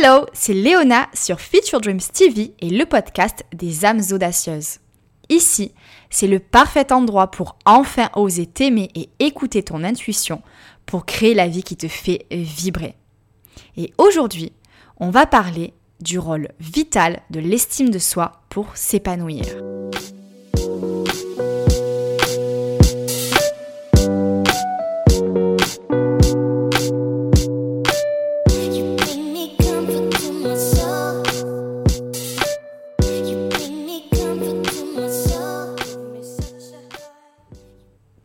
Hello, c'est Léona sur Future Dreams TV et le podcast des âmes audacieuses. Ici, c'est le parfait endroit pour enfin oser t'aimer et écouter ton intuition pour créer la vie qui te fait vibrer. Et aujourd'hui, on va parler du rôle vital de l'estime de soi pour s'épanouir.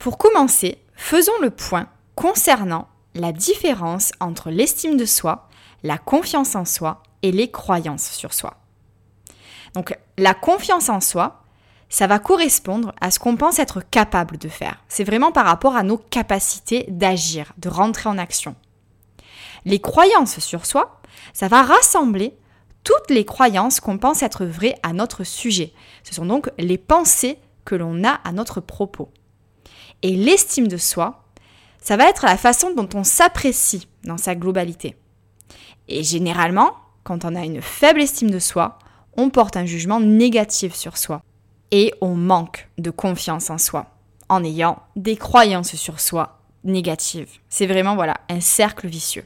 Pour commencer, faisons le point concernant la différence entre l'estime de soi, la confiance en soi et les croyances sur soi. Donc la confiance en soi, ça va correspondre à ce qu'on pense être capable de faire. C'est vraiment par rapport à nos capacités d'agir, de rentrer en action. Les croyances sur soi, ça va rassembler toutes les croyances qu'on pense être vraies à notre sujet. Ce sont donc les pensées que l'on a à notre propos. Et l'estime de soi, ça va être la façon dont on s'apprécie dans sa globalité. Et généralement, quand on a une faible estime de soi, on porte un jugement négatif sur soi. Et on manque de confiance en soi, en ayant des croyances sur soi négatives. C'est vraiment voilà, un cercle vicieux.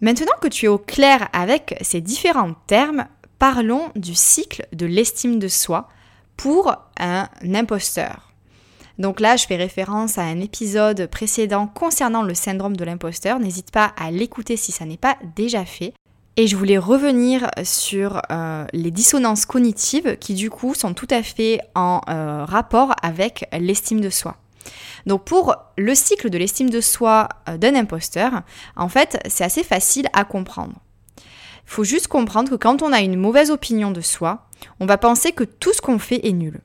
Maintenant que tu es au clair avec ces différents termes, parlons du cycle de l'estime de soi pour un imposteur. Donc là, je fais référence à un épisode précédent concernant le syndrome de l'imposteur. N'hésite pas à l'écouter si ça n'est pas déjà fait. Et je voulais revenir sur euh, les dissonances cognitives qui du coup sont tout à fait en euh, rapport avec l'estime de soi. Donc pour le cycle de l'estime de soi euh, d'un imposteur, en fait, c'est assez facile à comprendre. Il faut juste comprendre que quand on a une mauvaise opinion de soi, on va penser que tout ce qu'on fait est nul.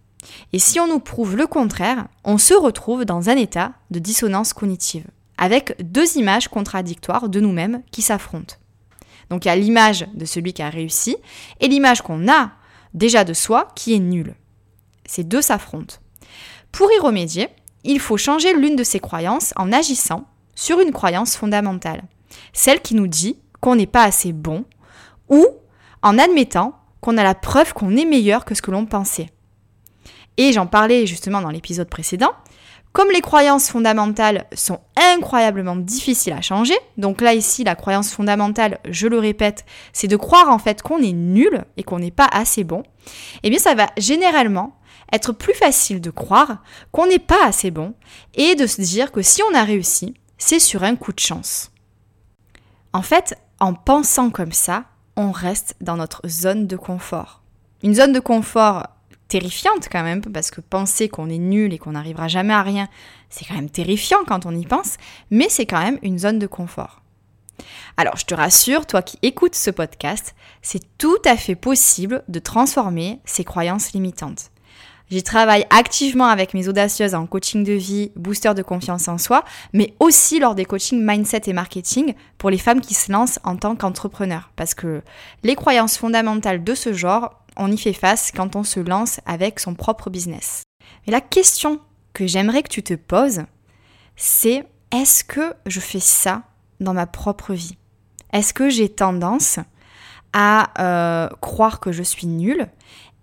Et si on nous prouve le contraire, on se retrouve dans un état de dissonance cognitive, avec deux images contradictoires de nous-mêmes qui s'affrontent. Donc il y a l'image de celui qui a réussi et l'image qu'on a déjà de soi qui est nulle. Ces deux s'affrontent. Pour y remédier, il faut changer l'une de ces croyances en agissant sur une croyance fondamentale, celle qui nous dit qu'on n'est pas assez bon, ou en admettant qu'on a la preuve qu'on est meilleur que ce que l'on pensait. Et j'en parlais justement dans l'épisode précédent. Comme les croyances fondamentales sont incroyablement difficiles à changer, donc là ici la croyance fondamentale, je le répète, c'est de croire en fait qu'on est nul et qu'on n'est pas assez bon, eh bien ça va généralement être plus facile de croire qu'on n'est pas assez bon et de se dire que si on a réussi, c'est sur un coup de chance. En fait, en pensant comme ça, on reste dans notre zone de confort. Une zone de confort terrifiante quand même, parce que penser qu'on est nul et qu'on n'arrivera jamais à rien, c'est quand même terrifiant quand on y pense, mais c'est quand même une zone de confort. Alors je te rassure, toi qui écoutes ce podcast, c'est tout à fait possible de transformer ces croyances limitantes. J'y travaille activement avec mes audacieuses en coaching de vie, booster de confiance en soi, mais aussi lors des coachings mindset et marketing pour les femmes qui se lancent en tant qu'entrepreneurs. Parce que les croyances fondamentales de ce genre, on y fait face quand on se lance avec son propre business. Mais la question que j'aimerais que tu te poses, c'est est-ce que je fais ça dans ma propre vie? Est-ce que j'ai tendance à euh, croire que je suis nulle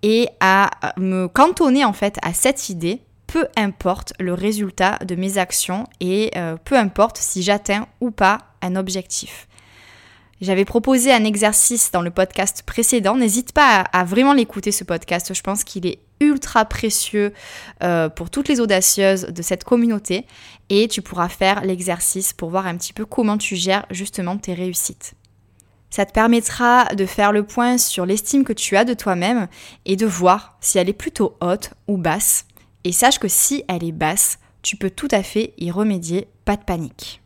et à me cantonner en fait à cette idée peu importe le résultat de mes actions et euh, peu importe si j'atteins ou pas un objectif. J'avais proposé un exercice dans le podcast précédent. N'hésite pas à, vraiment l'écouter ce podcast. Je pense qu'il est ultra précieux euh, pour toutes les audacieuses de cette communauté et tu pourras faire l'exercice pour voir un petit peu comment tu gères justement tes réussites. Ça te permettra de faire le point sur l'estime que tu as de toi-même et de voir si elle est plutôt haute ou basse. Et sache que si elle est basse, tu peux tout à fait y remédier, pas de panique.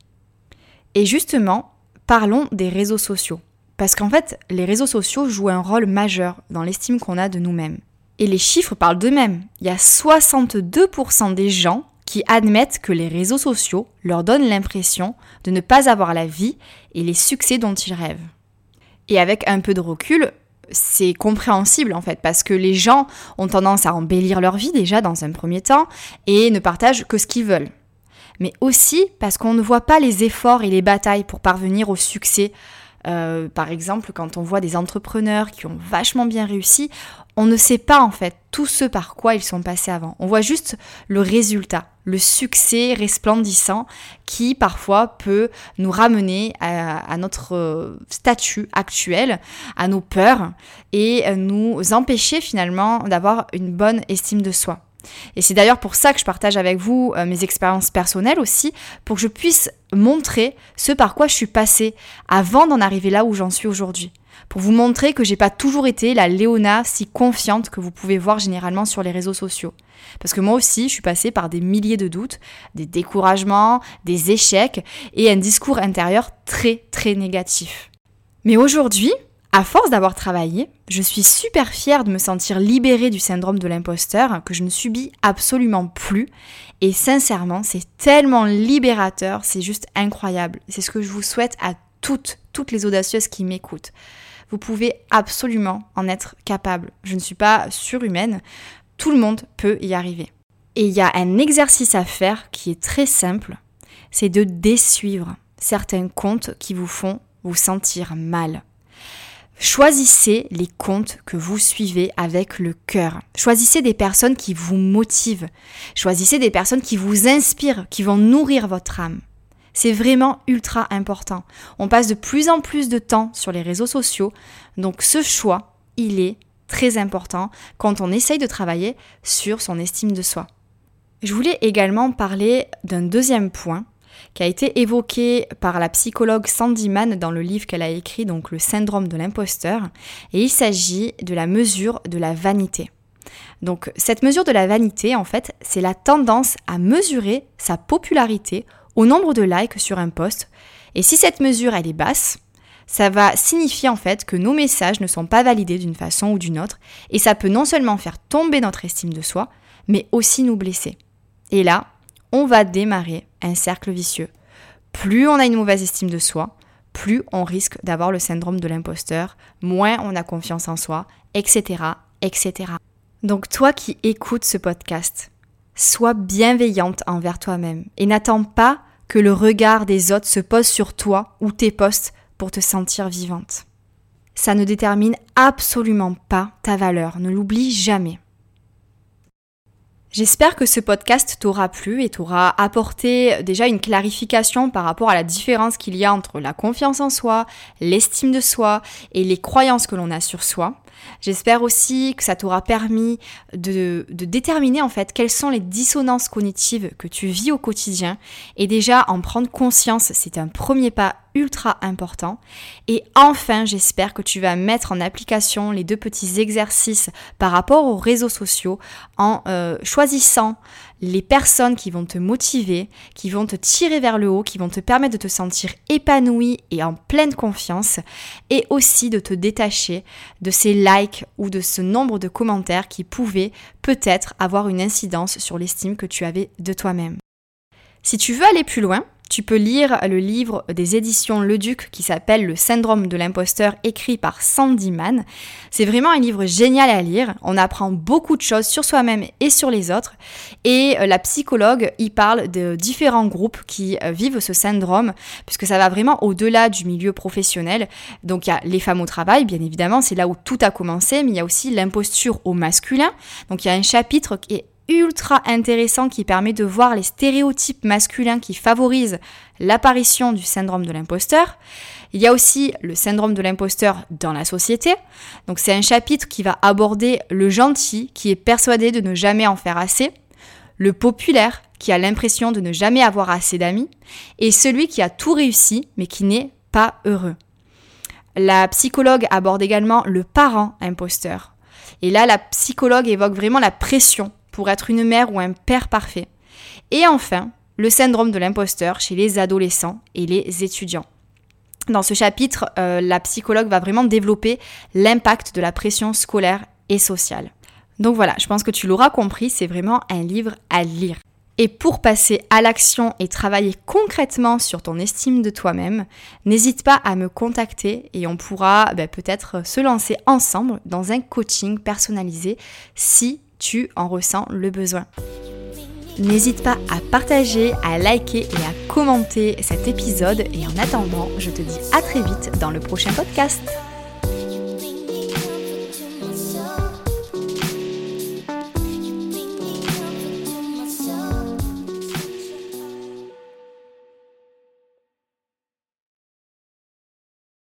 Et justement, parlons des réseaux sociaux. Parce qu'en fait, les réseaux sociaux jouent un rôle majeur dans l'estime qu'on a de nous-mêmes. Et les chiffres parlent d'eux-mêmes. Il y a 62% des gens qui admettent que les réseaux sociaux leur donnent l'impression de ne pas avoir la vie et les succès dont ils rêvent. Et avec un peu de recul, c'est compréhensible en fait, parce que les gens ont tendance à embellir leur vie déjà dans un premier temps et ne partagent que ce qu'ils veulent. Mais aussi parce qu'on ne voit pas les efforts et les batailles pour parvenir au succès Euh, par exemple, quand on voit des entrepreneurs qui ont vachement bien réussi, on ne sait pas en fait tout ce par quoi ils sont passés avant. On voit juste le résultat, le succès resplendissant qui parfois peut nous ramener à, notre euh, statut actuel, à nos peurs et nous empêcher finalement d'avoir une bonne estime de soi. Et c'est d'ailleurs pour ça que je partage avec vous euh, mes expériences personnelles aussi, pour que je puisse montrer ce par quoi je suis passée avant d'en arriver là où j'en suis aujourd'hui. Pour vous montrer que j'ai pas toujours été la Léona si confiante que vous pouvez voir généralement sur les réseaux sociaux. Parce que moi aussi, je suis passée par des milliers de doutes, des découragements, des échecs et un discours intérieur très très négatif. Mais aujourd'hui, à force d'avoir travaillé, je suis super fière de me sentir libérée du syndrome de l'imposteur que je ne subis absolument plus. Et sincèrement, c'est tellement libérateur, c'est juste incroyable. C'est ce que je vous souhaite à toutes, toutes les audacieuses qui m'écoutent. Vous pouvez absolument en être capable. Je ne suis pas surhumaine. Tout le monde peut y arriver. Et il y a un exercice à faire qui est très simple. C'est de désuivre certains comptes qui vous font vous sentir mal. Choisissez les comptes que vous suivez avec le cœur. Choisissez des personnes qui vous motivent. Choisissez des personnes qui vous inspirent, qui vont nourrir votre âme. C'est vraiment ultra important. On passe de plus en plus de temps sur les réseaux sociaux, donc ce choix, il est très important quand on essaye de travailler sur son estime de soi. Je voulais également parler d'un deuxième point qui a été évoqué par la psychologue Sandy Mann dans le livre qu'elle a écrit, donc le syndrome de l'imposteur, et il s'agit de la mesure de la vanité. Donc cette mesure de la vanité, en fait, c'est la tendance à mesurer sa popularité au nombre de likes sur un post, et si cette mesure elle est basse, ça va signifier en fait que nos messages ne sont pas validés d'une façon ou d'une autre, et ça peut non seulement faire tomber notre estime de soi, mais aussi nous blesser. Et là, on va démarrer un cercle vicieux. Plus on a une mauvaise estime de soi, plus on risque d'avoir le syndrome de l'imposteur, moins on a confiance en soi, etc., etc. Donc toi qui écoutes ce podcast, sois bienveillante envers toi-même et n'attends pas que le regard des autres se pose sur toi ou tes postes pour te sentir vivante. Ça ne détermine absolument pas ta valeur, ne l'oublie jamais. J'espère que ce podcast t'aura plu et t'aura apporté déjà une clarification par rapport à la différence qu'il y a entre la confiance en soi, l'estime de soi et les croyances que l'on a sur soi. J'espère aussi que ça t'aura permis de, déterminer en fait quelles sont les dissonances cognitives que tu vis au quotidien et déjà en prendre conscience, c'est un premier pas ultra important. Et enfin, j'espère que tu vas mettre en application les deux petits exercices par rapport aux réseaux sociaux en euh, choisissant les personnes qui vont te motiver, qui vont te tirer vers le haut, qui vont te permettre de te sentir épanoui et en pleine confiance, et aussi de te détacher de ces likes ou de ce nombre de commentaires qui pouvaient peut-être avoir une incidence sur l'estime que tu avais de toi-même. Si tu veux aller plus loin, tu peux lire le livre des éditions Le Duc qui s'appelle Le syndrome de l'imposteur écrit par Sandy Mann. C'est vraiment un livre génial à lire. On apprend beaucoup de choses sur soi-même et sur les autres. Et euh, la psychologue y parle de différents groupes qui euh, vivent ce syndrome puisque ça va vraiment au-delà du milieu professionnel. Donc il y a les femmes au travail, bien évidemment, c'est là où tout a commencé, mais il y a aussi l'imposture au masculin. Donc il y a un chapitre qui est ultra intéressant qui permet de voir les stéréotypes masculins qui favorisent l'apparition du syndrome de l'imposteur. Il y a aussi le syndrome de l'imposteur dans la société. Donc c'est un chapitre qui va aborder le gentil qui est persuadé de ne jamais en faire assez, le populaire qui a l'impression de ne jamais avoir assez d'amis, et celui qui a tout réussi mais qui n'est pas heureux. La psychologue aborde également le parent imposteur. Et là, la psychologue évoque vraiment la pression pour être une mère ou un père parfait. Et enfin, le syndrome de l'imposteur chez les adolescents et les étudiants. Dans ce chapitre, euh, la psychologue va vraiment développer l'impact de la pression scolaire et sociale. Donc voilà, je pense que tu l'auras compris, c'est vraiment un livre à lire. Et pour passer à l'action et travailler concrètement sur ton estime de toi-même, n'hésite pas à me contacter et on pourra ben, peut-être se lancer ensemble dans un coaching personnalisé si tu en ressens le besoin. N'hésite pas à partager, à liker et à commenter cet épisode. Et en attendant, je te dis à très vite dans le prochain podcast.